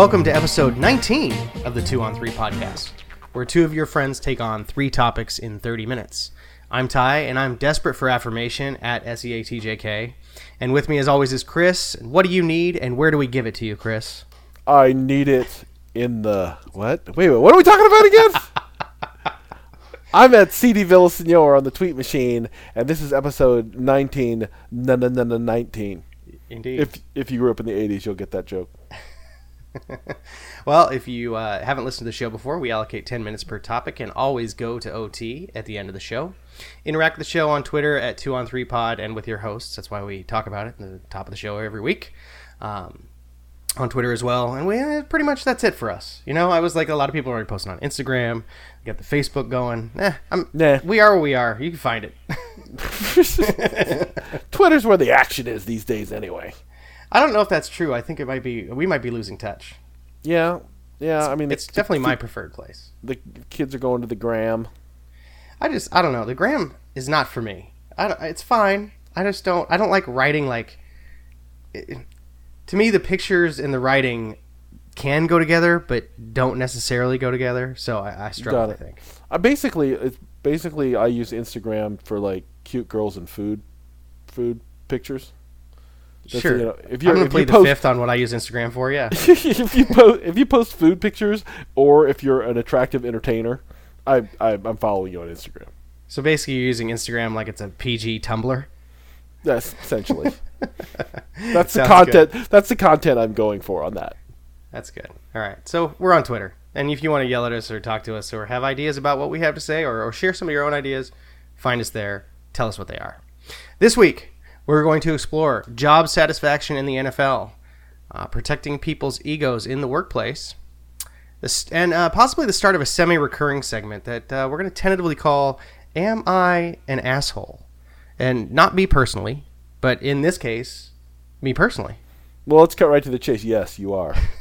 Welcome to episode 19 of the 2 on 3 podcast, where two of your friends take on three topics in 30 minutes. I'm Ty, and I'm desperate for affirmation at SEATJK. And with me, as always, is Chris. What do you need, and where do we give it to you, Chris? I need it in the what? Wait, wait, what are we talking about again? I'm at CD Villasenor on the tweet machine, and this is episode 19. No, no, no, no, 19. Indeed. If if you grew up in the 80s, you'll get that joke. Well, if you uh, haven't listened to the show before, we allocate 10 minutes per topic and always go to OT at the end of the show. Interact with the show on Twitter at 2 on 3 pod and with your hosts. That's why we talk about it in the top of the show every week. Um, on Twitter as well. And we eh, pretty much that's it for us. You know, I was like a lot of people are already posting on Instagram. We got the Facebook going. Eh, I'm, Nah. We are where we are. You can find it. Twitter's where the action is these days, anyway. I don't know if that's true. I think it might be. We might be losing touch. Yeah, yeah. I mean, It's the, definitely my preferred place. the kids are going to the gram. I just I don't know. The gram is not for me. It's fine. I just don't. I don't like writing like. it- to me, the pictures and the writing can go together, but don't necessarily go together. So I, I struggle. I think. I basically, it's basically, I use Instagram for like cute girls and food, food pictures. That's, sure. you know, if I'm you're- gonna if plead you the post- fifth on what I use Instagram for. Yeah. if you post if you post food pictures or if you're an attractive entertainer, I, I I'm following you on Instagram. so basically, you're using Instagram like it's a PG Tumblr. That's essentially that's the content. That's the content I'm going for on that. That's good. All right. So we're on Twitter. And if you want to yell at us or talk to us or have ideas about what we have to say or, or share some of your own ideas, find us there. Tell us what they are. This week, we're going to explore job satisfaction in the NFL, uh, protecting people's egos in the workplace, and uh, possibly the start of a semi recurring segment that uh, we're going to tentatively call Am I an Asshole? And not me personally, but in this case, me personally. Well, let's cut right to the chase. Yes, you are.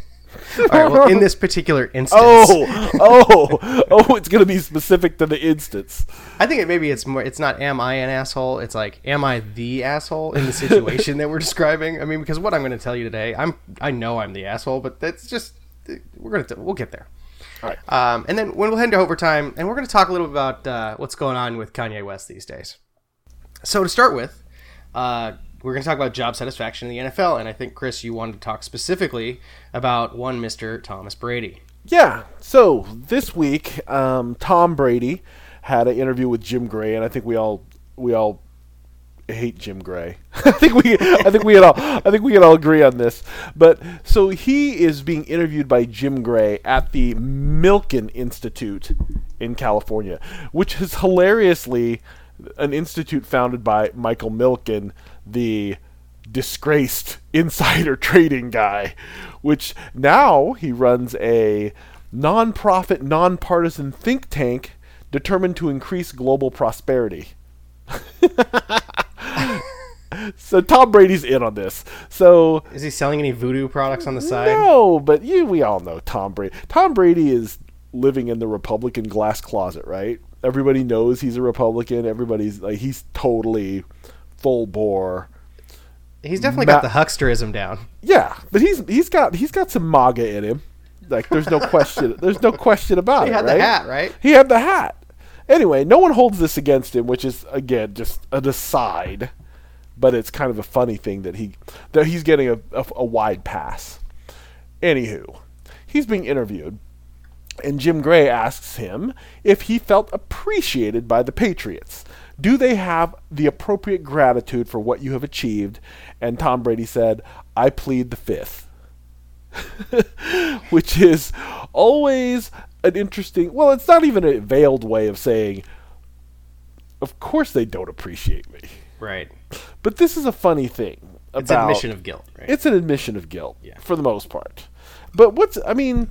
All right, well, in this particular instance. Oh, oh, oh! It's gonna be specific to the instance. I think it maybe it's more. It's not am I an asshole? It's like am I the asshole in the situation that we're describing? I mean, because what I'm going to tell you today, I'm I know I'm the asshole, but that's just we're going to we'll get there. All right. Um, and then when we'll head into overtime, and we're going to talk a little bit about uh, what's going on with Kanye West these days. So to start with, uh, we're going to talk about job satisfaction in the NFL, and I think Chris, you wanted to talk specifically about one Mister Thomas Brady. Yeah. So this week, um, Tom Brady had an interview with Jim Gray, and I think we all we all hate Jim Gray. I think we I think we all I think we can all agree on this. But so he is being interviewed by Jim Gray at the Milken Institute in California, which is hilariously an institute founded by Michael Milken, the disgraced insider trading guy, which now he runs a non-profit, nonpartisan think tank determined to increase global prosperity. so Tom Brady's in on this. So Is he selling any voodoo products on the side? no, but you we all know Tom Brady. Tom Brady is living in the Republican glass closet, right? Everybody knows he's a Republican. Everybody's like he's totally full bore. He's definitely Ma- got the hucksterism down. Yeah, but he's he's got he's got some MAGA in him. Like there's no question. there's no question about He it. He had right? the hat, right? He had the hat. Anyway, no one holds this against him, which is again just an aside, but it's kind of a funny thing that he that he's getting a, a, a wide pass. Anywho, he's being interviewed, and Jim Gray asks him if he felt appreciated by the Patriots. Do they have the appropriate gratitude for what you have achieved? And Tom Brady said, "I plead the fifth. which is always an interesting. Well, it's not even a veiled way of saying. Of course, they don't appreciate me, Right. but this is a funny thing. About, It's about, admission of guilt, right? It's an admission of guilt Yeah. for the most part. But what's I mean,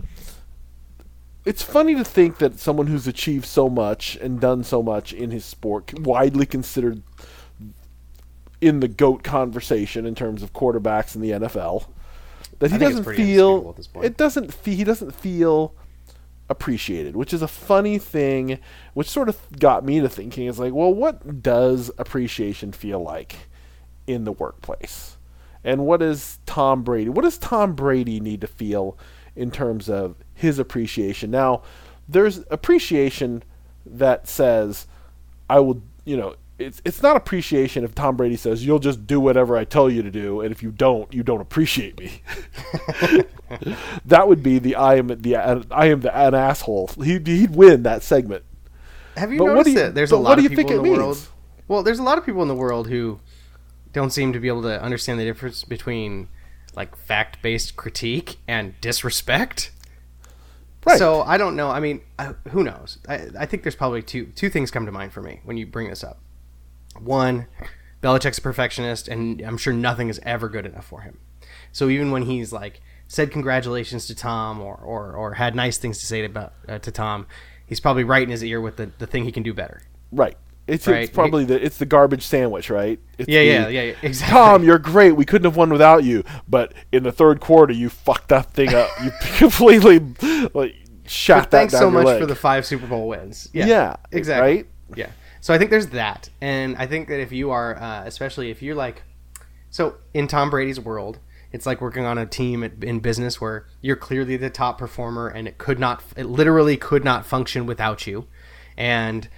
it's funny to think that someone who's achieved so much and done so much in his sport, widely considered in the goat conversation in terms of quarterbacks in the NFL, that he doesn't feel indisputable at this point. it doesn't fe- he doesn't feel appreciated, which is a funny thing, which sort of got me to thinking is like, well, what does appreciation feel like in the workplace? And what does Tom Brady? What does Tom Brady need to feel in terms of his appreciation. Now, there's appreciation that says, I will, you know, it's it's not appreciation if Tom Brady says you'll just do whatever I tell you to do, and if you don't, you don't appreciate me. that would be the I am the I am the an asshole. He'd, he'd win that segment. Have you But noticed you- that there's a lot of people think in the world? Well, there's a lot of people in the world who don't seem to be able to understand the difference between like fact-based critique and disrespect. Right. So I don't know. I mean, who knows? I, I think there's probably two two things come to mind for me when you bring this up. One, Belichick's a perfectionist, and I'm sure nothing is ever good enough for him. So even when he's like said congratulations to Tom or or, or had nice things to say about uh, to Tom, he's probably right in his ear with the, the thing he can do better. Right. It's, Right. it's probably the it's the garbage sandwich, right? It's Yeah, the, yeah, yeah, yeah, exactly. Tom, you're great. We couldn't have won without you. But in the third quarter, you fucked that thing up. You completely like shot But thanks so much leg. for the five Super Bowl wins. Yeah, Yeah, exactly. right? Yeah. So I think there's that, and I think that if you are, uh, especially if you're like, so in Tom Brady's world, it's like working on a team at, in business where you're clearly the top performer, and it could not, it literally could not function without you, and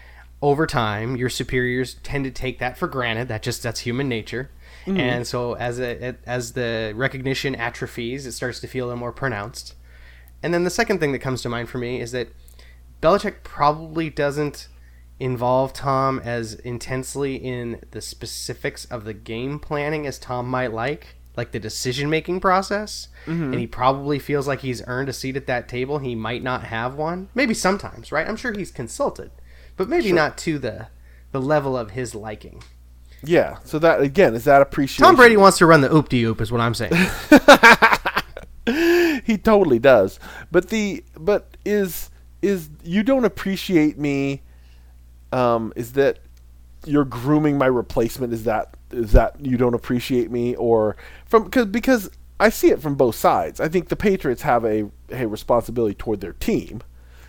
over time, your superiors tend to take that for granted. That just that's human nature. And so as a, it, as the recognition atrophies, it starts to feel a little more pronounced. And then the second thing that comes to mind for me is that Belichick probably doesn't involve Tom as intensely in the specifics of the game planning as Tom might like, like the decision making process. Mm-hmm. And he probably feels like he's earned a seat at that table. He might not have one. Maybe sometimes, right? I'm sure he's consulted, but maybe not to the the level of his liking. Yeah. So that again is that appreciation. Tom Brady wants to run the oop de oop, is what I'm saying. he totally does. But the but is is you don't appreciate me. Um, is that you're grooming my replacement? Is that is that you don't appreciate me or from because because I see it from both sides. I think the Patriots have a a responsibility toward their team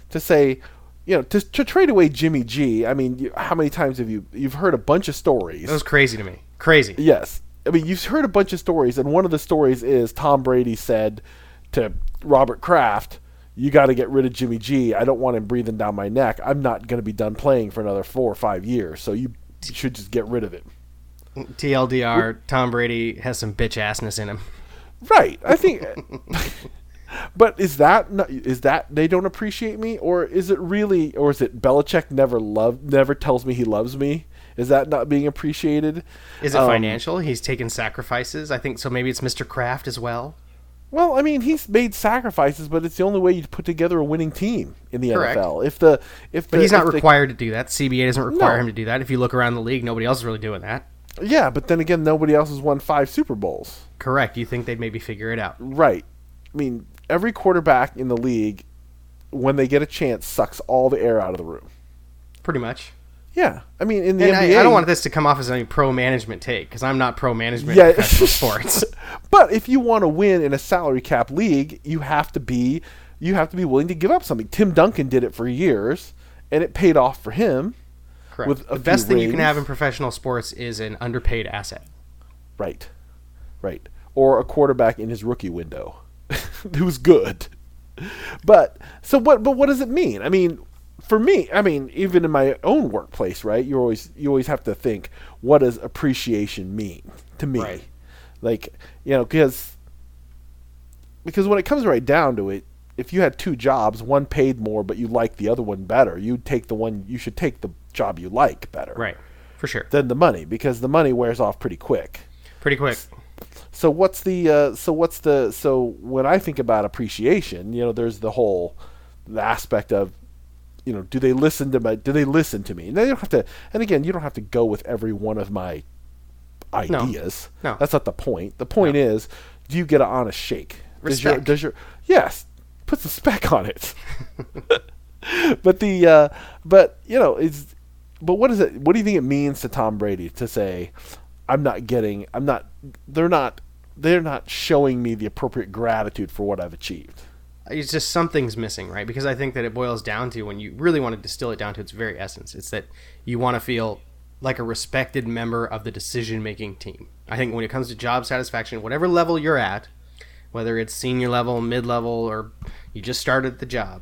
to say. You know, to, to trade away Jimmy G. I mean, you, how many times have you you've heard a bunch of stories? That was crazy to me. Crazy. Yes. I mean, you've heard a bunch of stories, and one of the stories is Tom Brady said to Robert Kraft, You got to get rid of Jimmy G. I don't want him breathing down my neck. I'm not going to be done playing for another four or five years, so you should just get rid of him. TLDR, Tom Brady has some bitch assness in him. Right. I think. but is that not, is that they don't appreciate me, or is it really, or is it Belichick never love never tells me he loves me? Is that not being appreciated? Is it Um, financial? He's taken sacrifices. I think so. Maybe it's Mr. Kraft as well. Well, I mean, he's made sacrifices, but it's the only way you put together a winning team in the Correct. NFL. If the if the, But he's not if the- required to do that. CBA doesn't require No. him to do that. If you look around the league, nobody else is really doing that. yeah, but then again, nobody else has won five Super Bowls. Correct. You think they'd maybe figure it out? Right. I mean, every quarterback in the league, when they get a chance, sucks all the air out of the room. Pretty much. Yeah, I mean, in the And NBA, I, I don't want this to come off as any pro management take because I'm not pro management Yeah. in professional sports. but if you want to win in a salary cap league, you have to be you have to be willing to give up something. Tim Duncan did it for years, and it paid off for him. Correct. With the best thing you can have in professional sports is an underpaid asset. Right. Right. Or a quarterback in his rookie window who's good. But so what but what does it mean? I mean, for me, I mean, even in my own workplace, right? You always you always have to think what does appreciation mean to me? Right. Like, you know, because because when it comes right down to it, if you had two jobs, one paid more but you liked the other one better, you'd take the one you should take the job you like better. Right. For sure. Than the money because the money wears off pretty quick. Pretty quick. So what's the uh, so what's the so when I think about appreciation, you know, there's the whole the aspect of you know, do they listen to my do they listen to me? And they don't have to and again, you don't have to go with every one of my ideas. No. no. That's not the point. The point is, do you get an honest shake? Does your Respect. does your yes, put some spec on it. but the uh, but you know, it's but what is it what do you think it means to Tom Brady to say I'm not getting I'm not they're not they're not showing me the appropriate gratitude for what I've achieved. It's just something's missing, right? Because I think that it boils down to when you really want to distill it down to its very essence, it's that you want to feel like a respected member of the decision making team. I think when it comes to job satisfaction, whatever level you're at, whether it's senior level, mid level, or you just started the job.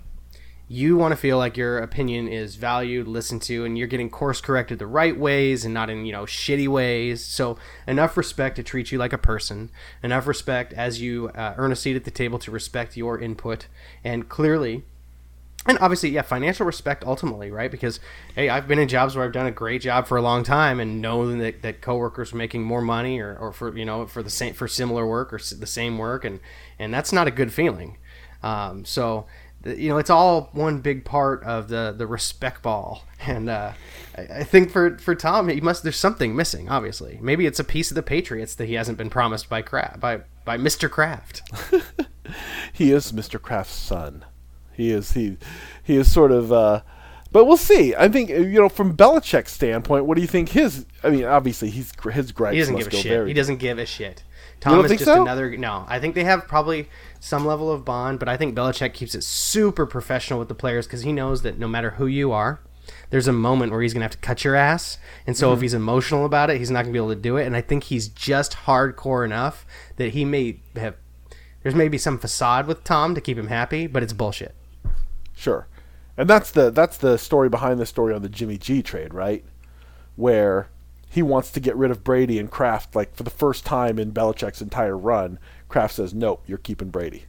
You want to feel like your opinion is valued, listened to, and you're getting course corrected the right ways and not in, you know, shitty ways. So, enough respect to treat you like a person, enough respect as you uh, earn a seat at the table to respect your input, and clearly and obviously, yeah, financial respect ultimately, right? Because hey, I've been in jobs where I've done a great job for a long time, and know that, that coworkers are making more money, or, or for you know for the same for similar work or the same work, and and that's not a good feeling. Um, so you know, it's all one big part of the the respect ball, and uh, I, I think for for Tom, he must there's something missing. Obviously, maybe it's a piece of the Patriots that he hasn't been promised by Kraft by by Mr. Kraft. he is Mr. Kraft's son. He is he he is sort of. Uh, but we'll see. I think you know from Belichick's standpoint, what do you think his? I mean, obviously he's his gripes. He doesn't give a shit. Very, he doesn't give a shit. Tom is just so? another. No, I think they have probably some level of bond, but I think Belichick keeps it super professional with the players because he knows that no matter who you are, there's a moment where he's gonna have to cut your ass, and so mm-hmm. if he's emotional about it, he's not gonna be able to do it. And I think he's just hardcore enough that he may have. There's maybe some facade with Tom to keep him happy, but it's bullshit. Sure. And that's the that's the story behind the story on the Jimmy G trade, right? Where he wants to get rid of Brady and Kraft like for the first time in Belichick's entire run. Kraft says, "Nope, you're keeping Brady."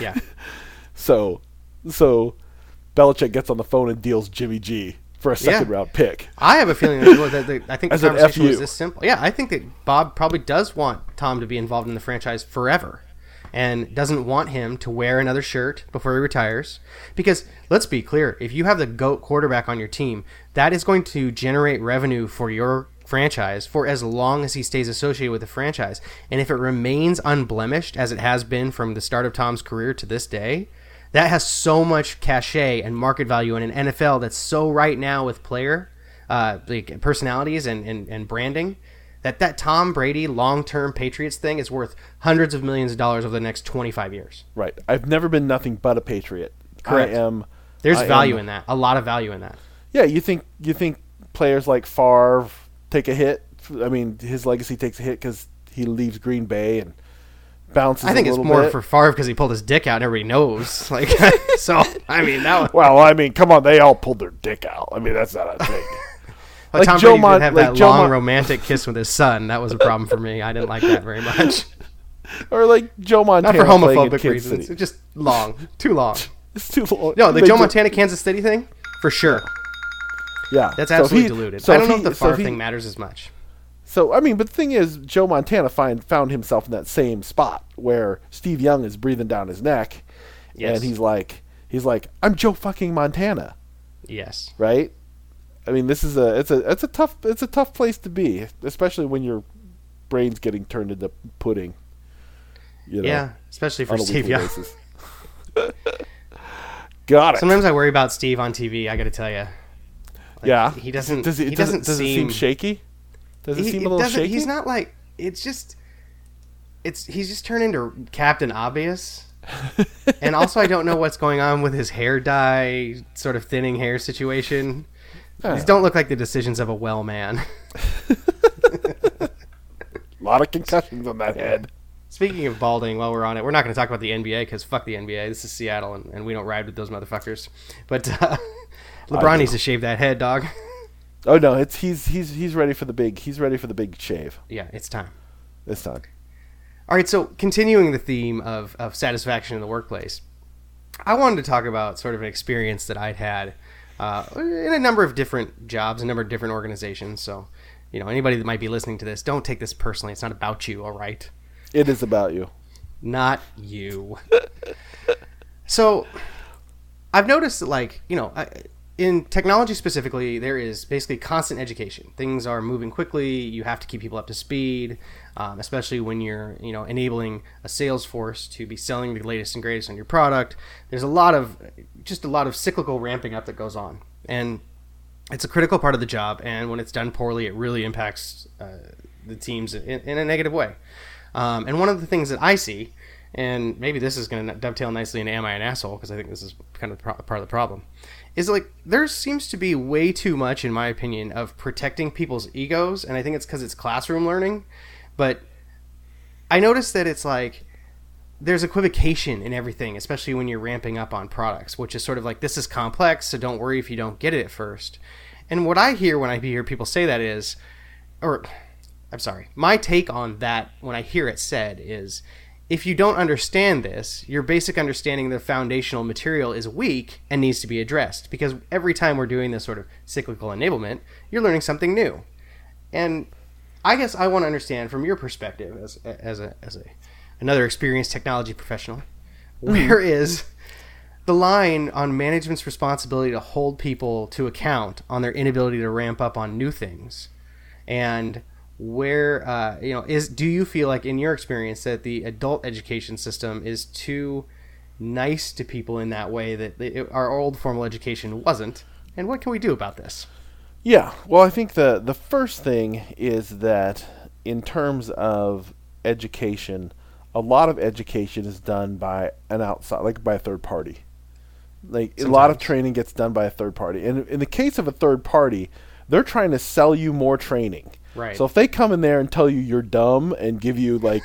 Yeah. so, so Belichick gets on the phone and deals Jimmy G for a second yeah. round pick. I have a feeling that, that, that I think the conversation was this simple. Yeah, I think that Bob probably does want Tom to be involved in the franchise forever and doesn't want him to wear another shirt before he retires. Because let's be clear, if you have the GOAT quarterback on your team, that is going to generate revenue for your franchise for as long as he stays associated with the franchise. And if it remains unblemished, as it has been from the start of Tom's career to this day, that has so much cachet and market value in an NFL that's so right now with player uh, like personalities and, and, and branding that that Tom Brady long-term Patriots thing is worth hundreds of millions of dollars over the next 25 years. Right. I've never been nothing but a Patriot. Correct. I am There's I value am, in that. A lot of value in that. Yeah, you think you think players like Favre take a hit? I mean, his legacy takes a hit cuz he leaves Green Bay and bounces I think it's more bit. for Favre because he pulled his dick out and everybody knows. Like, so I mean that. Was... Well, I mean, come on, they all pulled their dick out. I mean, that's not a thing. Well, like Tom Joe Brady Mon- have like that Joe long Mon- romantic kiss with his son. That was a problem for me. I didn't like that very much. or like Joe Montana. Not for homophobic reasons. Just long, too long. it's too long. No, the Joe Montana Kansas City thing, for sure. Yeah, that's absolutely so he, deluded. So I don't know if the far so thing matters as much. So I mean, but the thing is, Joe Montana find, found himself in that same spot where Steve Young is breathing down his neck, yes. and he's like, he's like, I'm Joe fucking Montana. Yes. Right. I mean, this is a it's a it's a tough it's a tough place to be, especially when your brain's getting turned into pudding. You know, yeah, especially for Steve Young. Got it. Sometimes I worry about Steve on TV. I got to tell you. Like, yeah, he doesn't. Does he, he doesn't, does seem, it seem shaky? Does it he, seem a little shaky? He's not like it's just. It's he's just turned into Captain Obvious. and also, I don't know what's going on with his hair dye, sort of thinning hair situation. These don't look like the decisions of a well man. a lot of concussions on that head. Speaking of balding, while we're on it, we're not going to talk about the NBA because fuck the NBA. This is Seattle, and, and we don't ride with those motherfuckers. But uh, LeBron needs to shave that head, dog. Oh no, it's he's he's he's ready for the big he's ready for the big shave. Yeah, it's time. It's time. All right, so continuing the theme of, of satisfaction in the workplace, I wanted to talk about sort of an experience that I'd had uh, in a number of different jobs, a number of different organizations. So, you know, anybody that might be listening to this, don't take this personally. It's not about you, all right? It is about you. Not you. so, I've noticed that, like, you know, I, in technology specifically, there is basically constant education. Things are moving quickly. You have to keep people up to speed, um, especially when you're, you know, enabling a sales force to be selling the latest and greatest on your product. There's a lot of, just a lot of cyclical ramping up that goes on, and it's a critical part of the job. And when it's done poorly, it really impacts uh, the teams in, in, a negative way. Um, and one of the things that I see, and maybe this is going to dovetail nicely into "Am I an asshole?" because I think this is kind of part of the problem is like there seems to be way too much in my opinion of protecting people's egos and i think it's because it's classroom learning but i noticed that it's like there's equivocation in everything, especially when you're ramping up on products, which is sort of like this is complex, so don't worry if you don't get it at first. And what I hear when I hear people say that is, or I'm sorry, my take on that when I hear it said is, if you don't understand this, your basic understanding of the foundational material is weak and needs to be addressed. Because every time we're doing this sort of cyclical enablement, you're learning something new. And I guess I want to understand from your perspective as as a as a another experienced technology professional, mm-hmm. where is the line on management's responsibility to hold people to account on their inability to ramp up on new things, and where uh, you know is do you feel like in your experience that the adult education system is too nice to people in that way that it, our old formal education wasn't, and what can we do about this? Yeah, well, I think the the first thing is that in terms of education, a lot of education is done by an outside, like by a third party. Like Sometimes. a lot of training gets done by a third party, and in the case of a third party, they're trying to sell you more training. Right. So if they come in there and tell you you're dumb and give you like,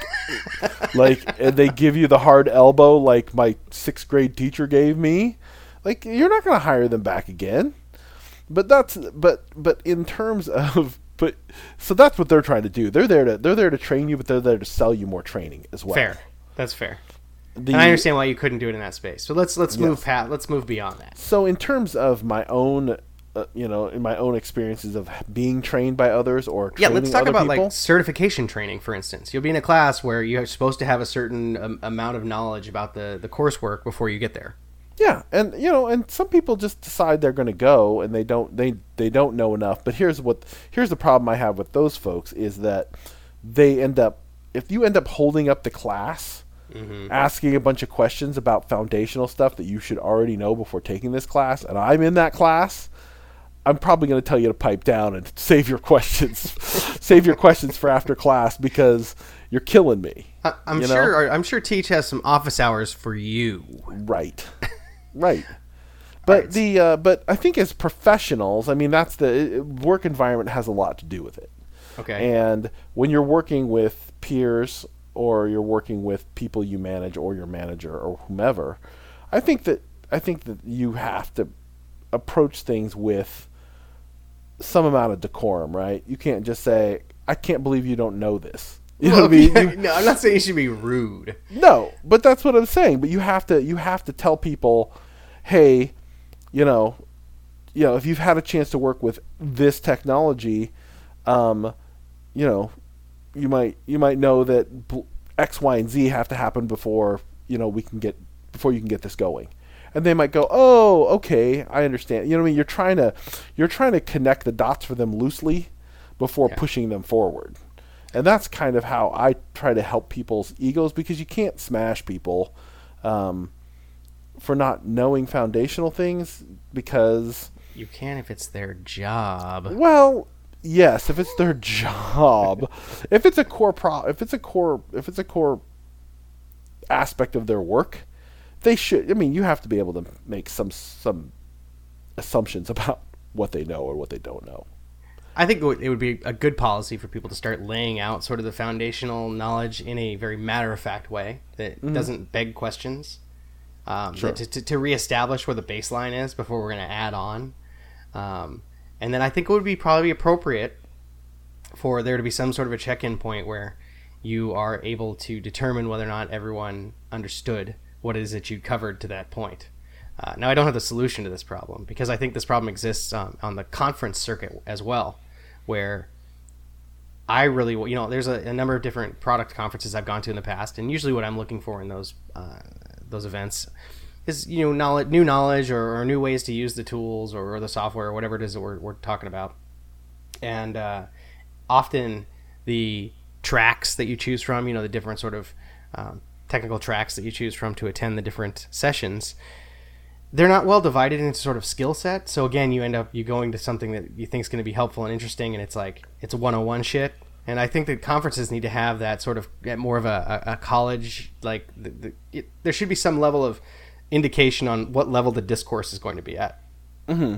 like, and they give you the hard elbow like my sixth grade teacher gave me, like you're not going to hire them back again but that's but but in terms of but so that's what they're trying to do. They're there to they're there to train you, but they're there to sell you more training as well. Fair. That's fair. The, and I understand why you couldn't do it in that space. So let's let's yes. move past let's move beyond that. So in terms of my own uh, you know, in my own experiences of being trained by others or yeah, let's talk about people. like certification training, for instance. You'll be in a class where you're supposed to have a certain um, amount of knowledge about the the coursework before you get there. Yeah, and you know, and some people just decide they're going to go and they don't they they don't know enough. But here's what here's the problem I have with those folks is that they end up if you end up holding up the class mm-hmm. asking a bunch of questions about foundational stuff that you should already know before taking this class and I'm in that class, I'm probably going to tell you to pipe down and save your questions save your questions for after class because you're killing me. I, am sure I'm sure Teach has some office hours for you. Right. Right. But right. the uh, but I think as professionals, I mean that's the work environment has a lot to do with it. Okay. And when you're working with peers or you're working with people you manage or your manager or whomever, I think that I think that you have to approach things with some amount of decorum, right? You can't just say, "I can't believe you don't know this." You know well, what I mean? Yeah, no, I'm not saying you should be rude. No, but that's what I'm saying. But you have to you have to tell people hey, you know, you know, if you've had a chance to work with this technology, um, you know, you might you might know that X, Y, and Z have to happen before you know we can get before you can get this going. And they might go, oh, okay, I understand. You know what I mean? You're trying to you're trying to connect the dots for them loosely before yeah. pushing them forward. And that's kind of how I try to help people's egos because you can't smash people. Um, for not knowing foundational things because you can if it's their job. Well, yes, if it's their job. if it's a core pro if it's a core if it's a core aspect of their work, they should I mean, you have to be able to make some some assumptions about what they know or what they don't know. I think it would be a good policy for people to start laying out sort of the foundational knowledge in a very matter of fact way that mm-hmm. doesn't beg questions um, sure. to, to, to, reestablish where the baseline is before we're going to add on. Um, and then I think it would be probably appropriate for there to be some sort of a check in point where you are able to determine whether or not everyone understood what it is that you covered to that point. Uh, now, I don't have the solution to this problem because I think this problem exists um, on the conference circuit as well, where I really, you know, there's a, a, number of different product conferences I've gone to in the past, and usually what I'm looking for in those uh, those events is you know knowledge, new knowledge or, or, new ways to use the tools or, or, the software or whatever it is that we're, we're talking about. And uh, often the tracks that you choose from, you know, the different sort of um, technical tracks that you choose from to attend the different sessions, they're not well divided into sort of skill set. So again, you end up you going to something that you think is going to be helpful and interesting, and it's like it's a 101 shit and I think that conferences need to have that sort of more of a, a, college like the, the, it, there should be some level of indication on what level the discourse is going to be at. Hmm.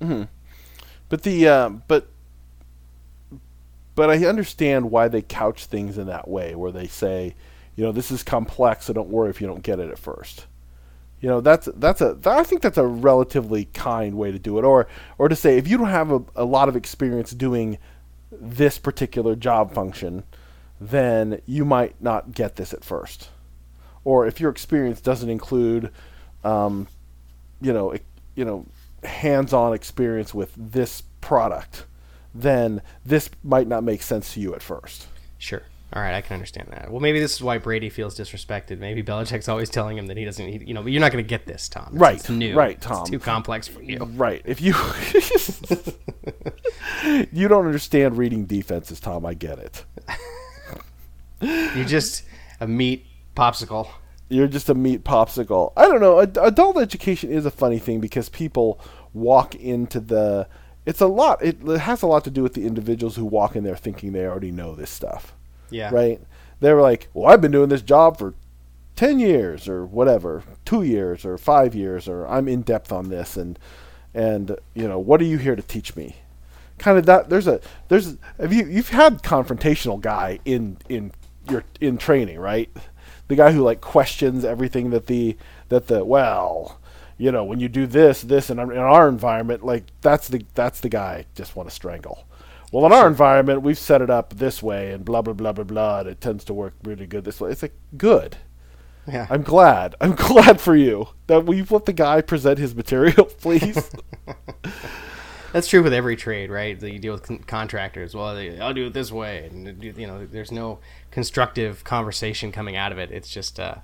Hmm. But the uh, but but I understand why they couch things in that way, where they say, You know, this is complex, so don't worry if you don't get it at first. You know, that's that's a I think that's a relatively kind way to do it, or or to say if you don't have a, a lot of experience doing this particular job function, then you might not get this at first. Or if your experience doesn't include, um, you know, you know, hands-on experience with this product, then this might not make sense to you at first. Sure. All right, I can understand that. Well, maybe this is why Brady feels disrespected. Maybe Belichick's always telling him that he doesn't, he, you know, you're not going to get this, Tom. It's, Right, It's new. right, It's Tom. too complex for you. Right. If you you don't understand reading defenses, Tom, I get it. You're just a meat popsicle. You're just a meat popsicle. I don't know. Adult education is a funny thing because people walk into the. It's a lot. It has a lot to do with the individuals who walk in there thinking they already know this stuff, Yeah. right? They were like, "Well, I've been doing this job for ten years, or whatever, two years, or five years, or I'm in depth on this, and and you know, what are you here to teach me?" Kind of that. There's a there's have you you've had confrontational guy in in your in training, right? the guy who like questions everything that the that the well you know when you do this this our, in our environment like that's the that's the guy I just want to strangle well in our environment we've set it up this way and blah blah blah blah blah and it tends to work really good this way it's like good Yeah. i'm glad i'm glad for you that we let the guy present his material please That's true with every trade, right? That you deal with con- contractors. Well, they, I'll do it this way, and you know, there's no constructive conversation coming out of it. It's just, uh,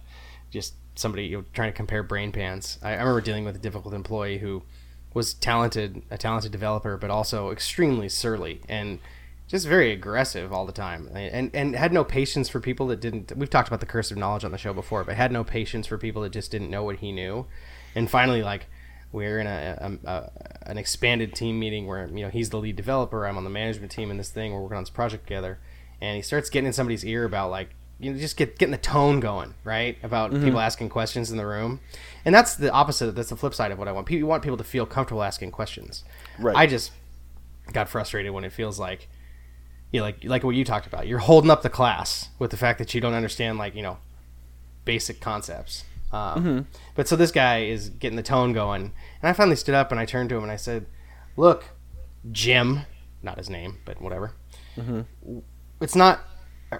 just somebody you know, trying to compare brain pans. I, I remember dealing with a difficult employee who was talented, a talented developer, but also extremely surly and just very aggressive all the time, and and had no patience for people that didn't. We've talked about the curse of knowledge on the show before, but had no patience for people that just didn't know what he knew, and finally, like we're in a, a, a an expanded team meeting where you know he's the lead developer. I'm on the management team in this thing. We're working on this project together, and he starts getting in somebody's ear about like you know just get getting the tone going right about mm-hmm. people asking questions in the room, and that's the opposite. That's the flip side of what I want. People you want people to feel comfortable asking questions. Right. I just got frustrated when it feels like you know, like like what you talked about. You're holding up the class with the fact that you don't understand like you know basic concepts. Um, mm-hmm. But so this guy is getting the tone going, and I finally stood up and I turned to him and I said, "Look, Jim, not his name, but whatever. Mm-hmm. It's not,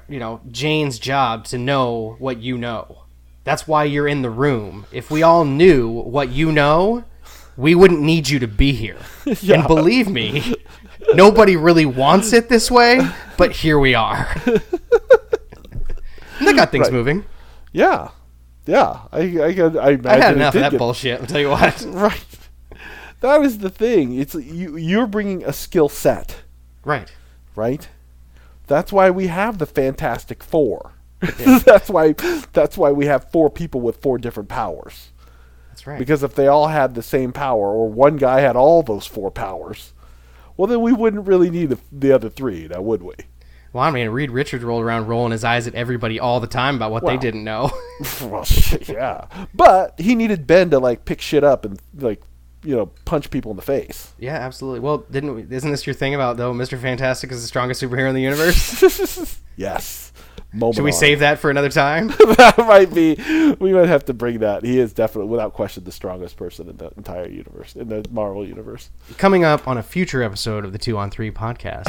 you know, Jane's job to know what you know. That's why you're in the room. If we all knew what you know, we wouldn't need you to be here. And believe me, nobody really wants it this way, but here we are. and that got things Right. moving. yeah yeah i i, I, I had enough of that get- bullshit. I'll tell you what. right that is the thing it's you you're bringing a skill set Right. right? That's why we have the Fantastic Four. that's why that's why we have four people with four different powers. That's right. Because if they all had the same power, or one guy had all those four powers, well, then we wouldn't really need the, the other three, now would we? Well, I mean, Reed Richards rolled around rolling his eyes at everybody all the time about what they didn't know. well, yeah. But he needed Ben to like pick shit up and like you know punch people in the face. yeah, absolutely. Well, didn't we, isn't this your thing about though? Mr. Fantastic is the strongest superhero in the universe. Yes. Moment Should we on. save that for another time? that might be. We might have to bring that. He is definitely, without question, the strongest person in the entire universe, in the Marvel universe. Coming up on a future episode of the Two on Three podcast,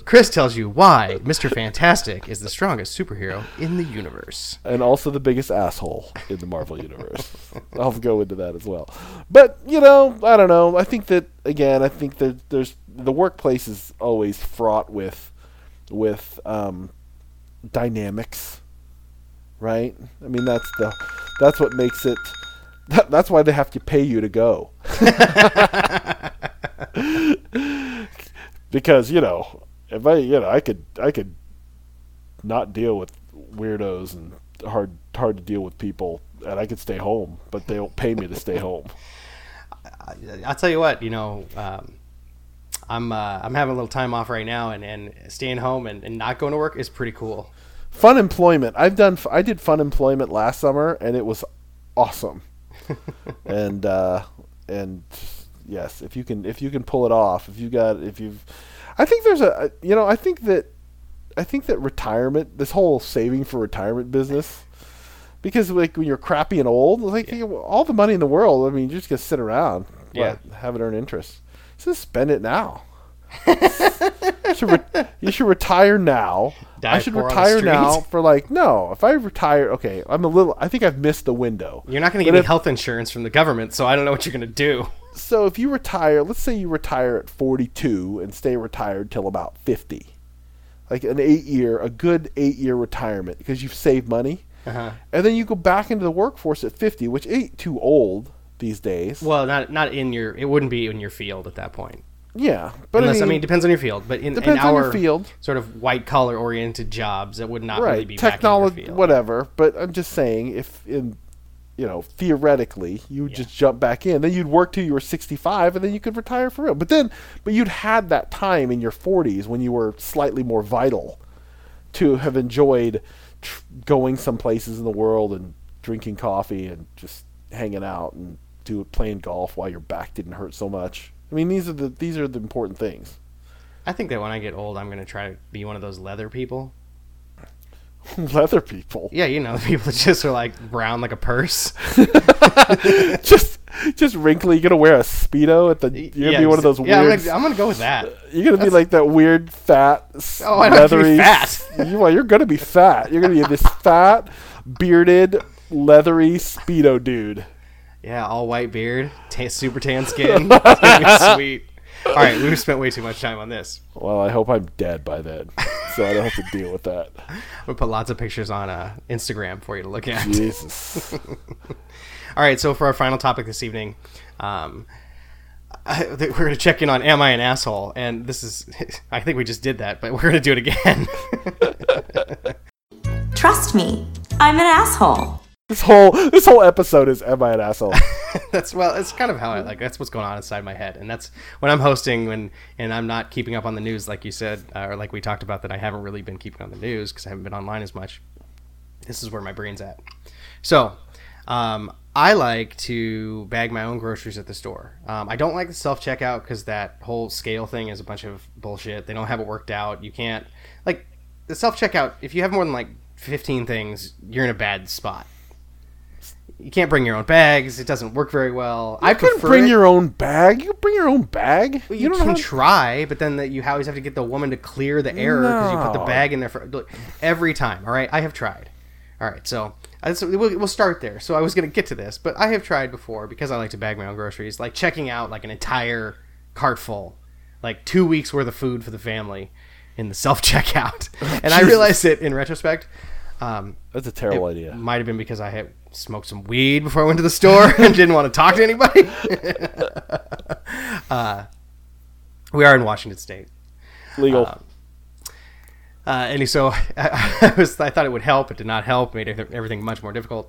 Chris tells you why Mr. Fantastic is the strongest superhero in the universe. and also the biggest asshole in the Marvel universe. I'll go into that as well. But you know, I don't know. I think that again, I think that there's the workplace is always fraught with with um, dynamics, right? I mean, that's the that's what makes it. That, that's why they have to pay you to go. because you know, if I you know I could I could not deal with weirdos and hard hard to deal with people, and I could stay home, but they don't pay me to stay home. I'll tell you what, you know, um, I'm uh, I'm having a little time off right now, and, and staying home and, and not going to work is pretty cool. Fun employment. I've done. I did fun employment last summer, and it was awesome. and uh, and yes, if you can if you can pull it off, if you got if you've, I think there's a you know I think that I think that retirement, this whole saving for retirement business, because like when you're crappy and old, like know, all the money in the world, I mean, you're just gonna sit around, Yeah. have it earn interest. So just spend it now. you, should re- you should retire now. Die I should poor on the retire now for like no. If I retire, okay, I'm a little. I think I've missed the window. You're not going to But get any if- health insurance from the government, so I don't know what you're going to do. So if you retire, let's say you retire at 42 and stay retired till about 50, like an eight year, a good eight year retirement because you've saved money, Uh-huh. and then you go back into the workforce at 50, which ain't too old these days. Well, not not in your. It wouldn't be in your field at that point. yeah, but Unless I I mean, mean, it depends on your field. But in, in our field. sort of white collar oriented jobs, that would not really be back in your technology, whatever. But I'm just saying, if in you know, theoretically, you Yeah. just jump back in. Then you'd work till you were 65, and then you could retire for real. But then, but you'd had that time in your 40s when you were slightly more vital to have enjoyed tr- going some places in the world and drinking coffee and just hanging out and do playing golf while your back didn't hurt so much. I mean, these are the these are the important things. I think that when I get old, I'm going to try to be one of those leather people. Leather people, Yeah, you know, the people that just are like brown like a purse. just just wrinkly. You're gonna wear a speedo at the. You're gonna be one of those yeah, weird. I'm gonna, I'm gonna go with that. You're gonna be like that weird fat, Oh, I don't have to be leathery. fat. You, well, you're gonna be fat. You're gonna be this fat, bearded, leathery speedo dude. Yeah, all white beard, ta super tan skin. It's gonna be sweet. All right, we've spent way too much time on this. Well, I hope I'm dead by then, so I don't have to deal with that. I'm gonna put lots of pictures on uh, Instagram for you to look at. Jesus. All right, so for our final topic this evening, um, I, th- we're going to check in on Am I an Asshole? And this is, I think we just did that, but we're going to do it again. Trust me, I'm an asshole. This whole this whole episode is am I an asshole? that's, well, it's kind of how I like, that's what's going on inside my head. And that's when I'm hosting when, and I'm not keeping up on the news, like you said, uh, or like we talked about that I haven't really been keeping on the news because I haven't been online as much. This is where my brain's at. So, um, I like to bag my own groceries at the store. Um, I don't like the self checkout because that whole scale thing is a bunch of bullshit. They don't have it worked out. You can't like the self checkout. If you have more than like fifteen things, you're in a bad spot. You can't bring your own bags. It doesn't work very well. I You can prefer bring it. your own bag. You bring your own bag. You, don't can try, but then that you always have to get the woman to clear the error because you put the bag in there for look, every time. All right, I have tried. All right, so, we'll, we'll start there. So I was going to get to this, but I have tried before because I like to bag my own groceries, like checking out like an entire cart full, like two weeks worth of food for the family in the self checkout, and I realized it in retrospect. Um, That's a terrible idea. might have been because I had smoked some weed before I went to the store and didn't want to talk to anybody. uh, we are in Washington State. Legal. Uh, and so I, I was I thought it would help. It did not help. Made everything- much more difficult.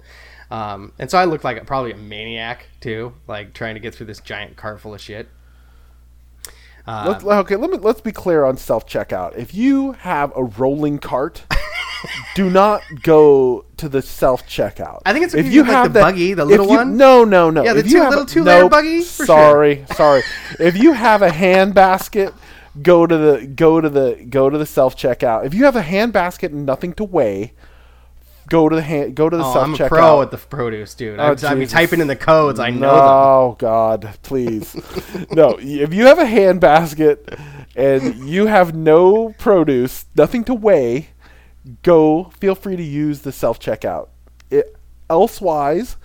Um, and so I looked like probably a maniac too, like trying to get through this giant cart full of shit. Uh, let's, okay, let me let's be clear on self checkout. If you have a rolling cart, do not go to the self checkout. I think it's if you have, like, the buggy, the little you- one. No, no, no. Yeah, the If two- you little two-layer nope, buggy, sorry, sorry. If you have a hand basket, go to the go to the go to the self checkout. If you have a hand basket and nothing to weigh, go to the hand go to the oh, self I'm a checkout. pro at the produce, dude. Oh, I mean, typing in the codes, I know them. Oh God, please. no, if you have a hand basket and you have no produce, nothing to weigh, go. Feel free to use the self checkout. Elsewise,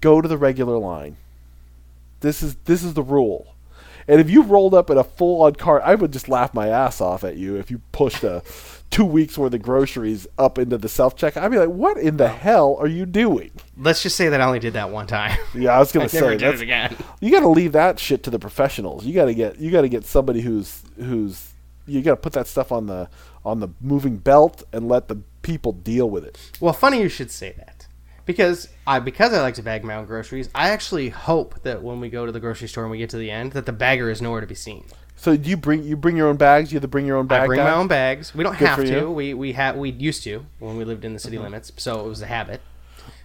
go to the regular line. This is this is the rule. And if you rolled up in a full on cart, I would just laugh my ass off at you if you pushed a two weeks worth of groceries up into the self checkout. I'd be like, "What in the hell are you doing?" Let's just say that I only did that one time. Yeah, I was gonna I say never did it again. you got to leave that shit to the professionals. You got to get you got to get somebody who's who's you got to put that stuff on the on the moving belt and let the people deal with it. Well, funny you should say that because I because I like to bag my own groceries. I actually hope that when we go to the grocery store and we get to the end, that the bagger is nowhere to be seen. So do you bring you bring your own bags? You have to bring your own bag. I bring my own bags. We don't Good have to. Mm-hmm. We we have we used to when we lived in the city limits, so it was a habit.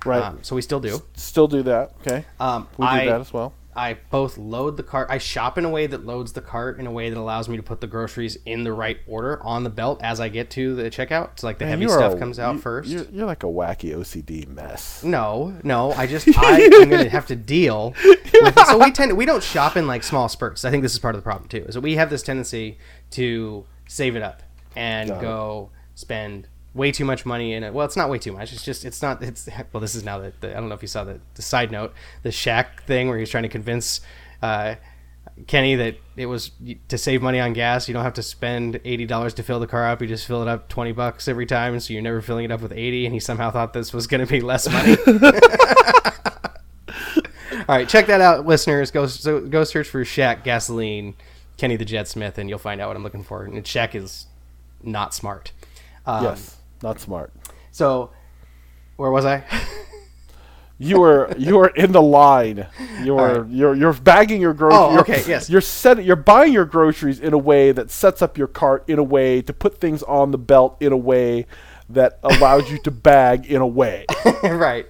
right? Um, so we still do. Still do that. Okay, Um, we do I, that as well. I both load the cart. I shop in a way that loads the cart in a way that allows me to put the groceries in the right order on the belt as I get to the checkout. It's like the heavy stuff a- comes out you- first. You're, you're like a wacky OCD mess. No, no. I just I am going to have to deal with it. So we tend we don't shop in like small spurts. I think this is part of the problem too. Is that we have this tendency to save it up and Got it. go spend way too much money in it. Well, it's not way too much. It's just it's not. It's well. This is now the, the I don't know if you saw the, the side note, the Shaq thing where he's trying to convince. Uh, Kenny, that it was to save money on gas. You don't have to spend eighty dollars to fill the car up. You just fill it up twenty bucks every time, and so you're never filling it up with eighty. And he somehow thought this was going to be less money. All right, check that out, listeners. Go so go search for Shaq gasoline, Kenny the Jet Smith, and you'll find out what I'm looking for. And Shaq is not smart. Um, yes, not smart. So, where was I? You were you were in the line. You are right. you're you're bagging your groceries. Oh, okay, yes. You're set. You're buying your groceries in a way that sets up your cart in a way to put things on the belt in a way that allows you to bag in a way. right.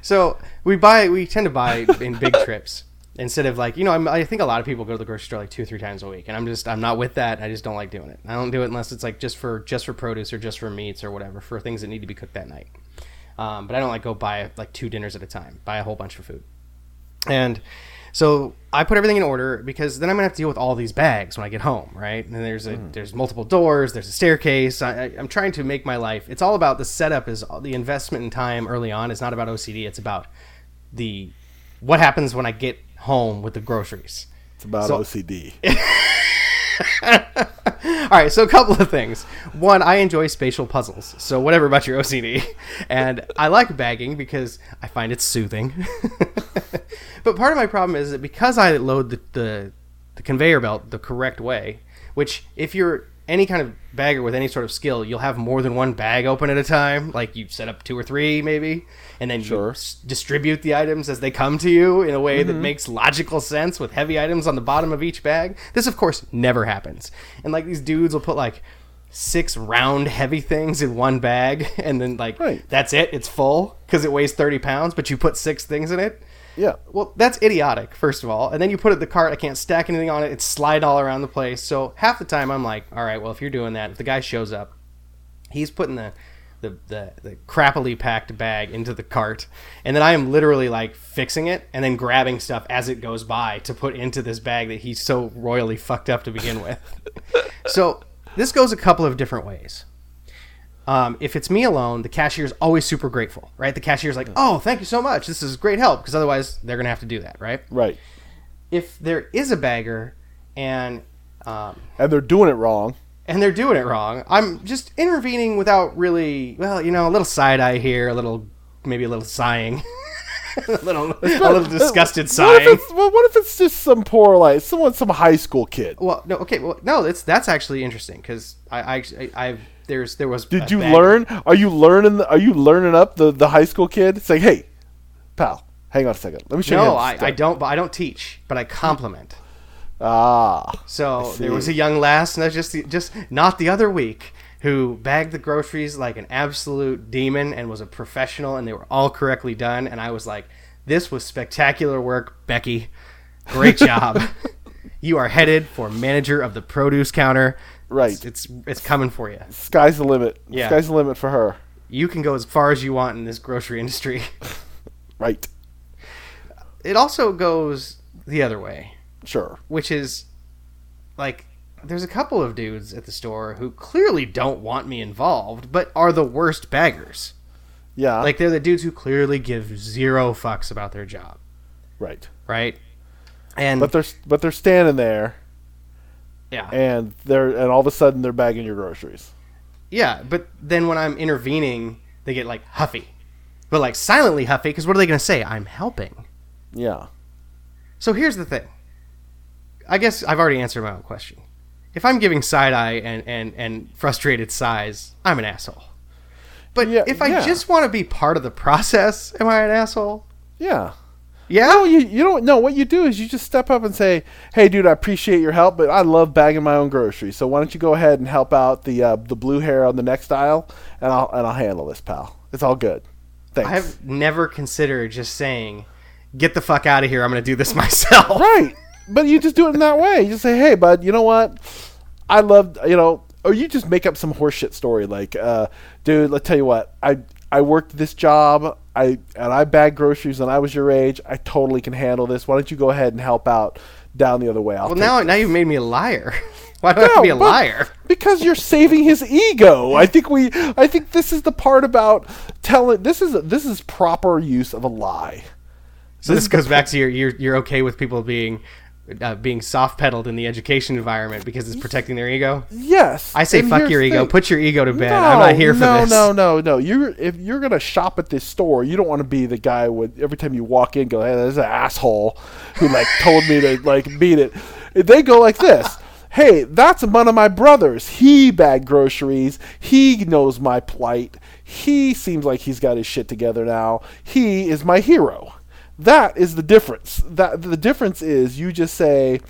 So we buy. We tend to buy in big trips instead of like you know. I'm, I think a lot of people go to the grocery store like two or three times a week, and I'm just I'm not with that. I just don't like doing it. I don't do it unless it's like just for just for produce or just for meats or whatever for things that need to be cooked that night. Um, but I don't like go buy like two dinners at a time. Buy a whole bunch of food, and so I put everything in order because then I'm gonna have to deal with all these bags when I get home, right? And there's a there's multiple doors, there's a staircase. I, I, I'm trying to make my life. It's all about the setup. Is the investment in time early on. It's not about OCD. It's about the what happens when I get home with the groceries. It's about So- OCD. All right, so a couple of things. One, I enjoy spatial puzzles. So whatever about your OCD, and I like bagging because I find it soothing. but part of my problem is that because I load the, the the conveyor belt the correct way, which if you're any kind of bagger with any sort of skill, you'll have more than one bag open at a time. Like you set up two or three, maybe, and then Sure. you s- distribute the items as they come to you in a way that mm-hmm. makes logical sense with heavy items on the bottom of each bag. This, of course, never happens. And like these dudes will put like six round heavy things in one bag, and then like Right. that's it. It's full because it weighs thirty pounds, but you put six things in it. Yeah. Well, that's idiotic, first of all. And then you put it in the cart. I can't stack anything on it. It's slide all around the place. So half the time I'm like, all right, well, if you're doing that, if the guy shows up, he's putting the the, the, the crappily packed bag into the cart and then i am literally like fixing it and then grabbing stuff as it goes by to put into this bag that he's so royally fucked up to begin with so this goes a couple of different ways um, if it's me alone the cashier is always super grateful right the cashier's like oh thank you so much this is great help because otherwise they're gonna have to do that right Right. if there is a bagger and um, And they're doing it wrong. and they're doing it wrong. I'm just intervening without really, well, you know, a little side eye here, a little, maybe a little sighing, a little, a little disgusted What if, well, what if it's just some poor like someone some high school kid? Well, no, okay, well, no, that's that's actually interesting because I, I, I've there's there was. Did you learn? Are you learning? Are you learning up the, the high school kid? Saying, "Hey, pal, hang on a second. Let me show you." No, I, I don't. But I don't teach, but I compliment. Ah, So there was a young lass, no, just the, just not the other week, who bagged the groceries like an absolute demon and was a professional, and they were all correctly done. And I was like, "This was spectacular work, Becky. Great job. you are headed for manager of the produce counter. Right. It's it's, it's coming for you. sky's the limit. Yeah. Sky's the limit for her. You can go as far as you want in this grocery industry. Right. it also goes the other way." Sure. which is like there's a couple of dudes at the store who clearly don't want me involved but are the worst baggers Yeah. like they're the dudes who clearly give zero fucks about their job right. right and But they're but they're standing there, yeah and they're and all of a sudden they're bagging your groceries. yeah but then when i'm intervening they get like huffy but like silently huffy because what are they going to say i'm helping Yeah. so here's the thing i guess i've already answered my own question if i'm giving side eye and, and, and frustrated sighs i'm an asshole but Yeah, if i yeah. just want to be part of the process am i an asshole Yeah. Yeah No, you you don't know what you do is you just step up and say, "Hey, dude, I appreciate your help, but I love bagging my own groceries. So why don't you go ahead and help out the uh, the blue hair on the next aisle, and I'll and I'll handle this, pal. It's all good. Thanks." i've never considered just saying get the fuck out of here. I'm going to do this myself. Right. But you just do it in that way. You just say, "Hey, bud, you know what? I love, you know, or you just make up some horseshit story like, uh, dude, let's tell you what. I I worked this job. I and I bagged groceries when I was your age. I totally can handle this. Why don't you go ahead and help out down the other way? I'll Well, now now you've made me a liar. Why do I have to be a liar? because you're saving his ego. I think we I think this is the part about telling this is this is proper use of a lie. So this goes back to your you're you're okay with people being uh, being soft pedaled in the education environment because it's protecting their ego. Yes. I say and fuck your ego. thing. Put your ego to bed. I'm not here for no, this. No, no, no, no, You're if you're gonna shop at this store, you don't want to be the guy with every time you walk in, go, "Hey, there's an asshole who like told me to like beat it." They go like this. Hey, that's one of my brothers. He bagged groceries. He knows my plight. He seems like he's got his shit together now. He is my hero. That is the difference. That the difference is you just say,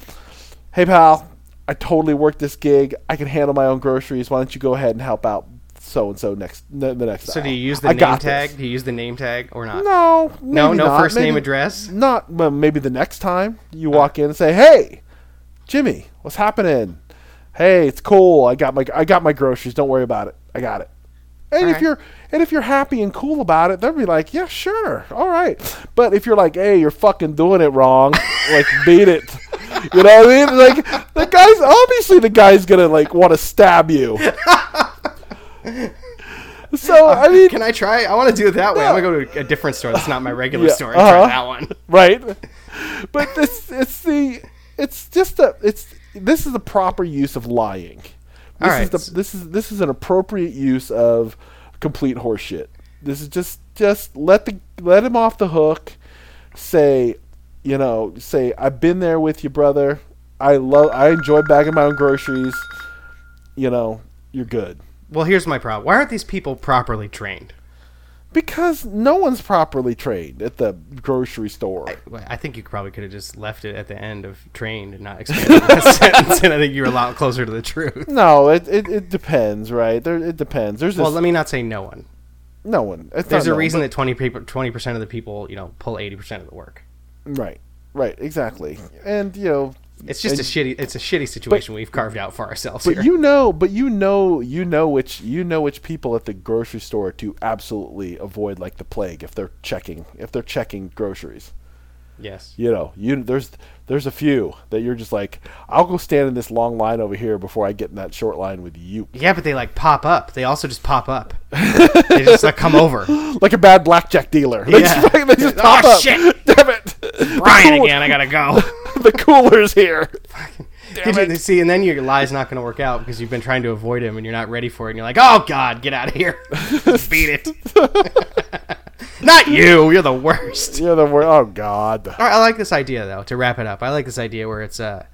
"Hey, pal, I totally worked this gig. I can handle my own groceries. Why don't you go ahead and help out so and so next the, the next?" Time? So do you use the I name tag? this." Do you use the name tag or not? No, No, no not. first name, address? Not well, maybe the next time you oh. walk in and say, "Hey, Jimmy, what's happening? Hey, it's cool. I got my I got my groceries. Don't worry about it. I got it." And if Alright. you're and if you're happy and cool about it, they'll be like, "Yeah, sure, all right." But if you're like, "Hey, you're fucking doing it wrong," like beat it. You know what I mean? Like the guy's obviously the guy's gonna like want to stab you. So I mean, Can I try? I want to do it that way. I'm gonna go to a different store. That's not my regular Yeah, store. And uh-huh. try that one. right? But this it's the it's just a it's this is the proper use of lying. This Alright. is the this is this is an appropriate use of complete horseshit. This is just just let the let him off the hook. Say, you know, say I've been there with you, brother. I love I enjoy bagging my own groceries. You know, you're good. Well, here's my problem. Why aren't these people properly trained? Because no one's properly trained at the grocery store. Well, I think you probably could have just left it at the end of trained and not expanded that sentence, and I think you're a lot closer to the truth. No, it, it, it depends, right? There, it depends. There's Well, this, let me not say no one. no one. It's There's a no reason but- that 20 people, 20% of the people, you know, pull 80% of the work. right, right, exactly. And you know, It's just a shitty. It's a shitty situation we've carved out for ourselves but here. you know, but you know, you know which you know which people at the grocery store to absolutely avoid like the plague if they're checking if they're checking groceries. yes. You know, you there's there's a few that you're just like, I'll go stand in this long line over here before I get in that short line with you. Yeah, but they like pop up. They also just pop up. they just like come over. Like a bad blackjack dealer. They Yeah. just, they just Oh, up. shit. Damn it. Brian again. I gotta go. the cooler's here. Did you see? And then your lie's not going to work out because you've been trying to avoid him and you're not ready for it. And you're like, oh God, get out of here. Beat it. not you. You're the worst. Yeah, the word. Oh God. I like this idea though. To wrap it up, I like this idea where it's uh,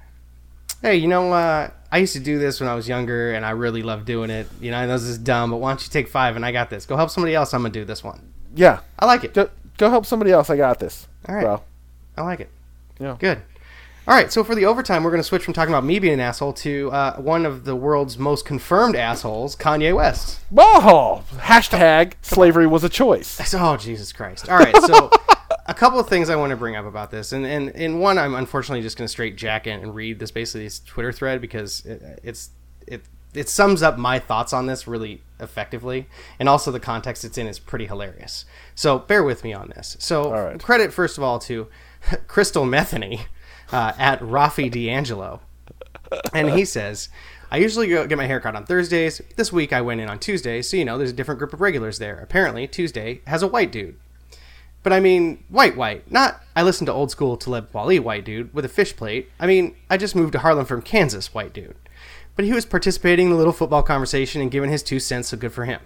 hey, you know, uh, I used to do this when I was younger, and I really love doing it. You know, I know this is dumb, but why don't you take five and I got this? Go help somebody else. I'm gonna do this one. Yeah. I like it. Go, go help somebody else. I got this. All right. Bro. I like it. Yeah. Good. All right, so for the overtime, we're going to switch from talking about me being an asshole to uh, one of the world's most confirmed assholes, Kanye West. Oh, hashtag slavery was a choice. Oh, Jesus Christ. All right, so a couple of things I want to bring up about this. And, and, and one, I'm unfortunately just going to straight jack in and read this basically this Twitter thread because it, it's it, it sums up my thoughts on this really effectively. And also the context it's in is pretty hilarious. So bear with me on this. So right. credit, first of all, to Crystal Metheny uh, at Rafi D'Angelo and he says, I usually go get my hair cut on Thursdays. This week I went in on Tuesday, so you know there's a different group of regulars there. Apparently, Tuesday has a white dude. But I mean, white, white. Not I listen to old school Talib Kweli white dude with a fish plate. I mean, I just moved to Harlem from Kansas white dude. But he was participating in the little football conversation and giving his two cents, so good for him.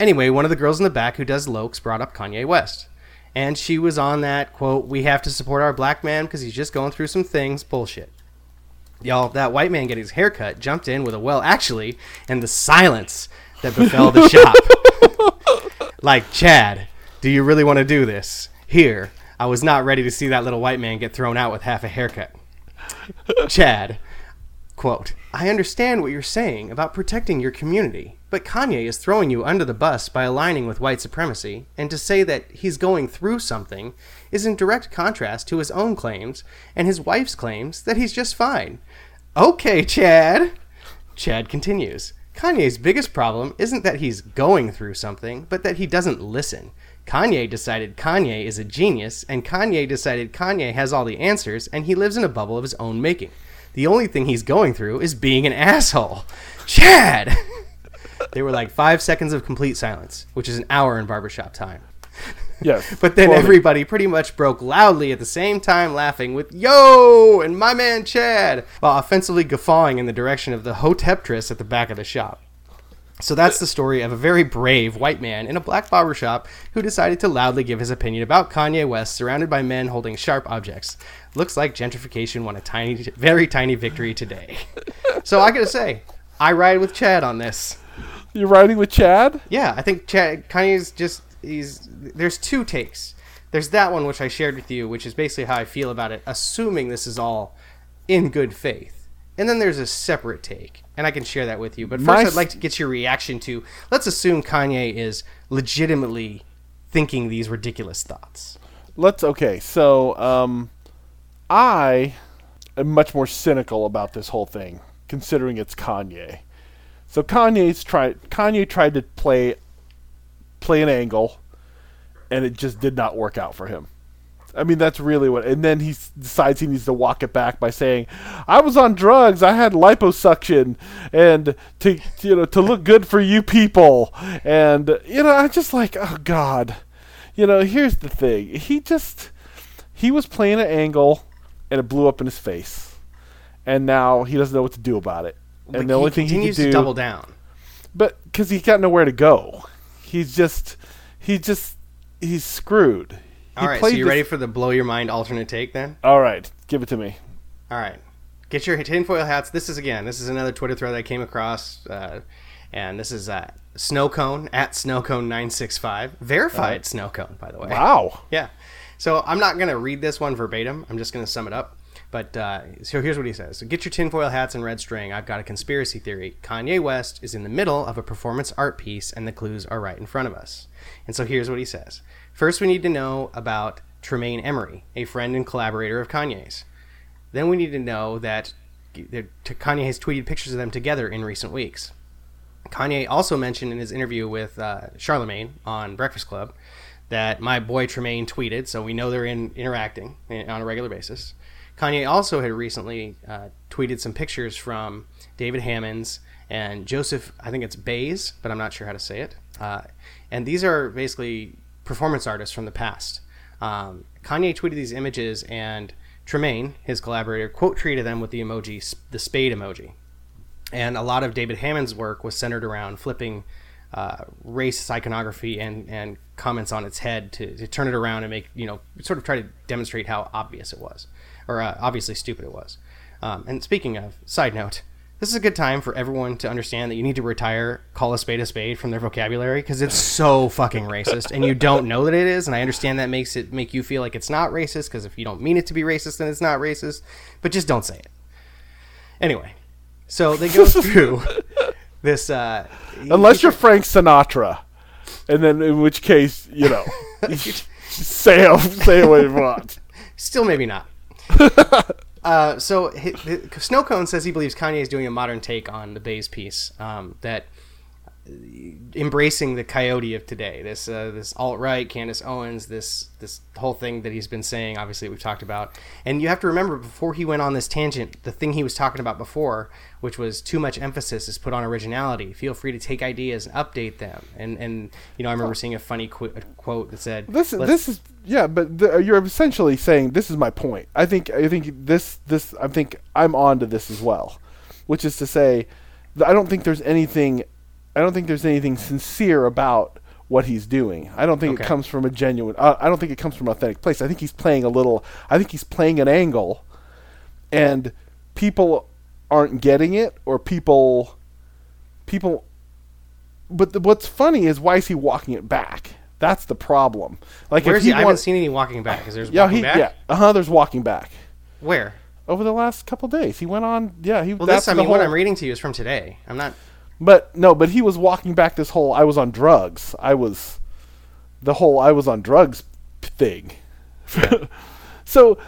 Anyway, one of the girls in the back who does locs brought up Kanye West. And she was on that, quote, we have to support our black man because he's just going through some things, bullshit. Y'all, that white man getting his haircut jumped in with a well, actually, and the silence that befell the shop. like, Chad, do you really want to do this? Here, I was not ready to see that little white man get thrown out with half a haircut. Chad, Quote, I understand what you're saying about protecting your community, but Kanye is throwing you under the bus by aligning with white supremacy, and to say that he's going through something is in direct contrast to his own claims and his wife's claims that he's just fine. Okay, Chad. Chad continues Kanye's biggest problem isn't that he's going through something, but that he doesn't listen. Kanye decided Kanye is a genius, and Kanye decided Kanye has all the answers, and he lives in a bubble of his own making. The only thing he's going through is being an asshole. Chad! they were like five seconds of complete silence, which is an hour in barbershop time. Yes. But then everybody pretty much broke loudly at the same time, laughing with "Yo!" and "My man Chad," while offensively guffawing in the direction of the hoteptress at the back of the shop. So that's the story of a very brave white man in a black barber shop who decided to loudly give his opinion about Kanye West surrounded by men holding sharp objects. Looks like gentrification won a tiny, very tiny victory today. so I gotta say, I ride with Chad on this. You're riding with Chad? Yeah, I think Chad Kanye's just he's there's two takes. There's that one which I shared with you, which is basically how I feel about it, assuming this is all in good faith. And then there's a separate take, and I can share that with you. But first, My I'd like to get your reaction to. Let's assume Kanye is legitimately thinking these ridiculous thoughts. Let's okay. So, um, I am much more cynical about this whole thing, considering it's Kanye. So Kanye's tried. Kanye tried to play play an angle, and it just did not work out for him. I mean, that's really what. And then he decides he needs to walk it back by saying, "I was on drugs. I had liposuction, and to you know to look good for you people." And you know, I'm just like, oh God, you know. Here's the thing. He just he was playing an angle, and it blew up in his face, and now he doesn't know what to do about it. And Like, the only thing he can do, to double down. but because he's got nowhere to go, he's just he just he's screwed. He All right, so you this- ready for the blow your mind alternate take then? All right, give it to me. All right. Get your tinfoil hats. This is again. This is another Twitter thread that I came across, uh, and this is uh, Snowcone at Snowcone nine six five verified Snowcone by the way. Wow. Yeah. So I'm not gonna read this one verbatim. I'm just gonna sum it up. But uh, so here's what he says: so Get your tinfoil hats and red string. I've got a conspiracy theory. Kanye West is in the middle of a performance art piece, and the clues are right in front of us. And so here's what he says: First, we need to know about Tremaine Emory, a friend and collaborator of Kanye's. Then we need to know that that Kanye has tweeted pictures of them together in recent weeks. Kanye also mentioned in his interview with uh, Charlemagne on Breakfast Club that my boy Tremaine tweeted, so we know they're in interacting on a regular basis. Kanye also had recently uh, tweeted some pictures from David Hammons and Joseph, I think it's Bays, but I'm not sure how to say it. Uh, and these are basically performance artists from the past. Um, Kanye tweeted these images, and Tremaine, his collaborator, quote treated them with the emoji, the spade emoji and a lot of David Hammons' work was centered around flipping uh, racist iconography and, and comments on its head to, to turn it around and make you know sort of try to demonstrate how obvious it was or uh, obviously stupid it was. Um, and speaking of, side note, this is a good time for everyone to understand that you need to retire "call a spade a spade" from their vocabulary because it's so fucking racist, and you don't know that it is. And I understand that makes it make you feel like it's not racist because if you don't mean it to be racist, then it's not racist. But just don't say it. Anyway, so they go through this. Uh, Unless you're Frank Sinatra, and then in which case, you know, say say what you want. Still, maybe not. uh, so, hi Snowcone says he believes Kanye is doing a modern take on the Bays piece. Um, that embracing the coyote of today, this uh, this alt right, Candace Owens, this this whole thing that he's been saying. Obviously, we've talked about, and you have to remember before he went on this tangent, the thing he was talking about before, which was too much emphasis is put on originality. Feel free to take ideas and update them. And and you know, I remember seeing a funny qu- quote that said, This "Let's- this is yeah, but the, you're essentially saying this is my point. I think I think this this I think I'm on to this as well, which is to say, I don't think there's anything, I don't think there's anything sincere about what he's doing. I don't think Okay. it comes from a genuine. Uh, I don't think it comes from an authentic place. I think he's playing a little. I think he's playing an angle, and people aren't getting it, or people, people. But the, what's funny is why is he walking it back? That's the problem. Like Where if is he? I haven't seen any walking back. Is there's yeah, walking he back? yeah. Uh huh. There's walking back. Where? over the last couple days. He went on. Yeah, he. Well, that's this I mean, what I'm reading to you is from today. I'm not. But no, but he was walking back this whole I was on drugs. I was the whole I was on drugs thing. so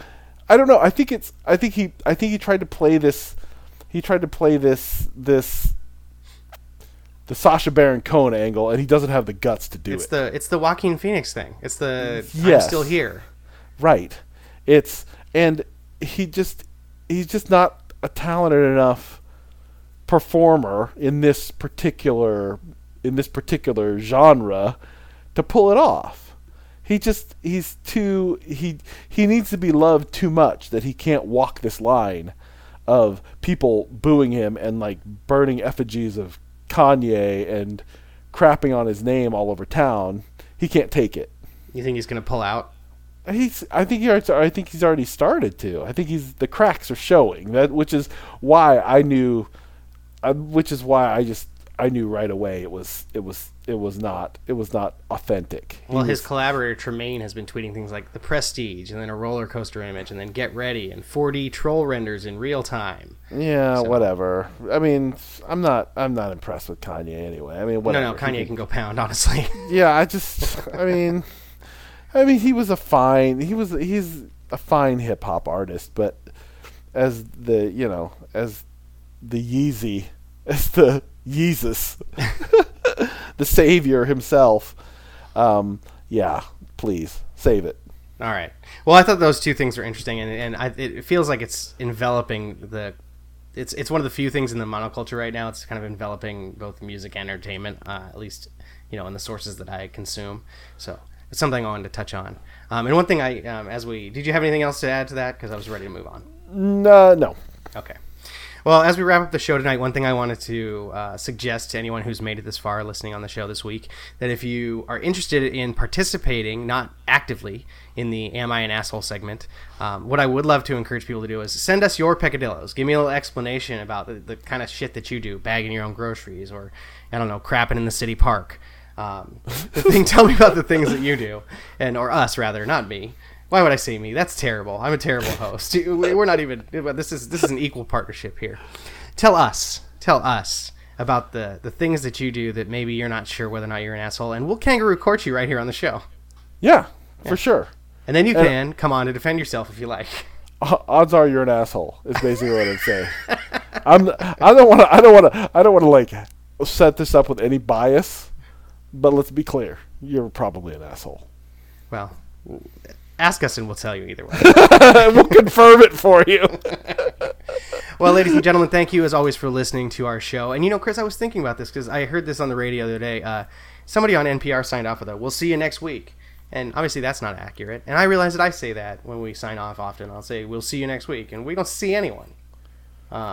I don't know. I think it's I think he I think he tried to play this he tried to play this this the Sacha Baron Cohen angle and he doesn't have the guts to do It's it. It's the it's the Joaquin Phoenix thing. It's the Yes. I'm still here. Right. It's and he just he's just not a talented enough performer in this particular in this particular genre to pull it off. He just he's too he he needs to be loved too much that he can't walk this line of people booing him and like burning effigies of Kanye and crapping on his name all over town. He can't take it. You think he's gonna pull out? He's. I think he. I think he's already started to. I think he's. The cracks are showing. That which is why I knew. Which is why I just. I knew right away it was. It was. It was not. It was not authentic. He Well, his collaborator Tremaine has been tweeting things like the Prestige, and then a roller coaster image, and then Get Ready, and 4D troll renders in real time. yeah. Whatever. I mean, I'm not. I'm not impressed with Kanye anyway. I mean, whatever. No, no, He Kanye can go pound, honestly. Yeah. I just. I mean. I mean, he was a fine. He was. He's a fine hip hop artist, but as the you know as the Yeezy, as the Yeezus, the savior himself. Um, yeah, please save it. All right. Well, I thought those two things were interesting, and, and I, it feels like it's enveloping the. It's it's one of the few things in the monoculture right now. It's kind of enveloping both music and entertainment, uh, at least you know in the sources that I consume. So it's something I wanted to touch on. Um, and one thing I, um, as we, did you have anything else to add to that? Because I was ready to move on. No, no. Okay. Well, as we wrap up the show tonight, one thing I wanted to uh, suggest to anyone who's made it this far listening on the show this week that if you are interested in participating, not actively, in the Am I an Asshole segment, um, what I would love to encourage people to do is send us your peccadillos. Give me a little explanation about the, the kind of shit that you do, bagging your own groceries or, I don't know, crapping in the city park. Um, the thing, tell me about the things that you do, and or us rather, not me. Why would I say me? That's terrible. I'm a terrible host. We're not even. This is this is an equal partnership here. Tell us, tell us about the the things that you do that maybe you're not sure whether or not you're an asshole, and we'll kangaroo court you right here on the show. Yeah, for sure. And then you uh, can come on to defend yourself if you like. Uh, odds are you're an asshole. Is basically what I'm saying. I'm. I don't want to. I don't want to. I don't want to like set this up with any bias. But let's be clear. You're probably an asshole. Well, ask us and we'll tell you either way. we'll confirm it for you. Well, ladies and gentlemen, thank you as always for listening to our show. And you know, Chris, I was thinking about this because I heard this on the radio the other day. Uh, somebody on NPR signed off with a "We'll see you next week," and obviously that's not accurate. And I realize that I say that when we sign off often. I'll say "We'll see you next week," and we don't see anyone.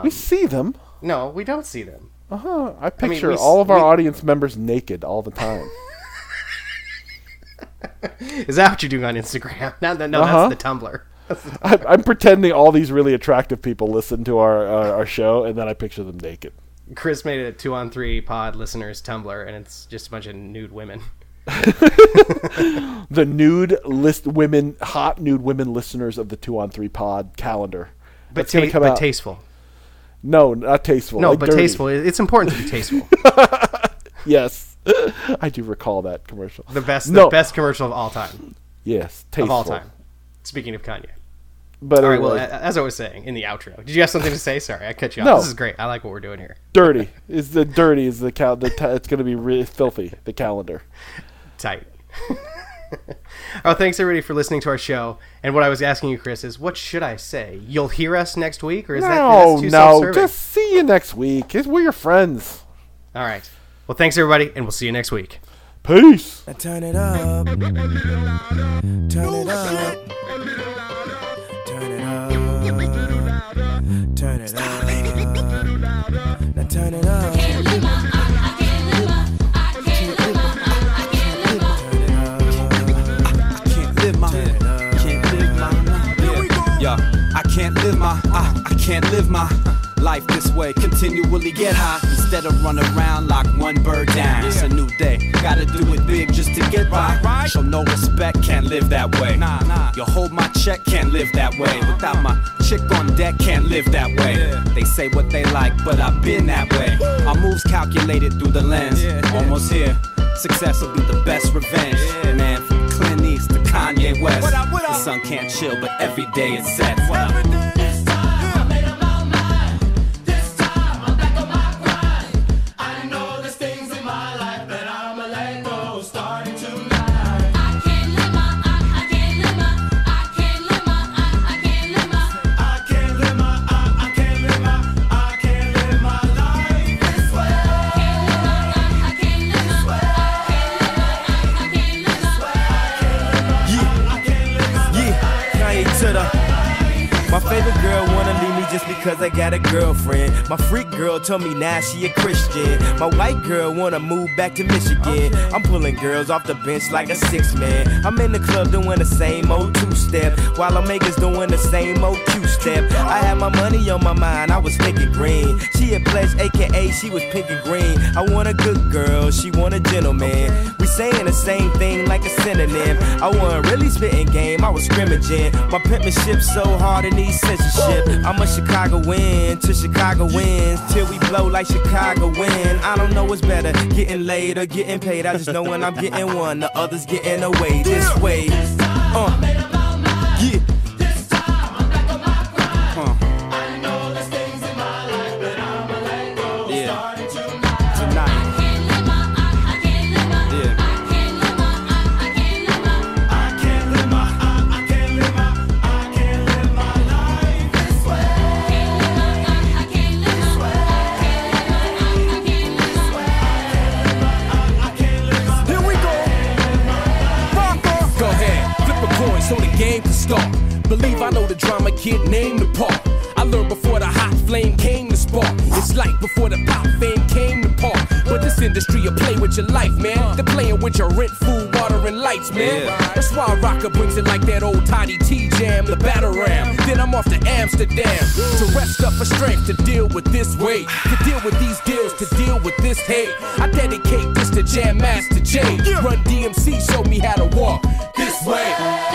we see them. No, we don't see them. Uh huh. I mean, picture we all of our we- audience members naked all the time. Is that what you're doing on Instagram? No, no, no Uh-huh. that's the Tumblr. I'm, I'm pretending all these really attractive people listen to our, our our show, and then I picture them naked. Chris made a two on three pod listeners Tumblr, and it's just a bunch of nude women. The nude list women, hot nude women listeners of the two on three pod calendar. But, ta- but out. tasteful. no, not tasteful. No, like but dirty. tasteful. It's important to be tasteful. Yes, I do recall that commercial. The best, No. the best commercial of all time. Yes, tasteful Of all time. Speaking of Kanye. But All right. Well, as I was saying in the outro, did you have something to say? Sorry, I cut you off. No. This is great. I like what we're doing here. dirty. Is the dirty is the cal? The ta- it's going to be really filthy. The calendar. Tight. oh, thanks everybody for listening to our show. And what I was asking you, Chris, is what should I say? You'll hear us next week, or is that no, that's too no. Just see you next week. We're your friends. All right. Well, thanks everybody, and we'll see you next week. Peace. Now turn it up. Turn it up. Turn it up. Turn it up. Now turn it up. I can't live my can't live my yeah, yeah. I can't live my I, I can't live my life this way. Continually get high instead of run around like one bird down. It's a new day, gotta do it big just to get by. Show no respect, can't live that way. Nah, nah. You hold my check, can't live that way. Without my chick on deck, can't live that way. They say what they like, but I've been that way. Our moves calculated through the lens. Almost here. Success will be the best revenge. Man, from Clint East to Kanye West. The sun can't chill, but every day it sets. Just because I got a girlfriend. My freak girl told me now she a Christian. My white girl wanna move back to Michigan. I'm pulling girls off the bench like a six man. I'm in the club doing the same old two step, while I'm makers doing the same old two step. I had my money on my mind, I was thinking green. She a pledge, aka she was picking green. I want a good girl, she want a gentleman. We saying the same thing like a synonym. I wasn't really spitting game, I was scrimmaging. My penmanship so hard it needs censorship. I'm a Chicago win to Chicago wins till we blow like Chicago win. I don't know what's better, getting laid or getting paid. I just know when I'm getting one, the others getting away this way. Uh, kid named the part. I learned before the hot flame came to spark. It's like before the pop fame came to park. But this industry will play with your life, man. They're playing with your rent, food, water, and lights, man. That's why Rocker brings it like that old Toddy T jam, the battle ram. Then I'm off to Amsterdam to rest up for strength to deal with this weight, to deal with these deals, to deal with this hate. I dedicate this to Jam Master Jay. Run DMC showed me how to walk this way.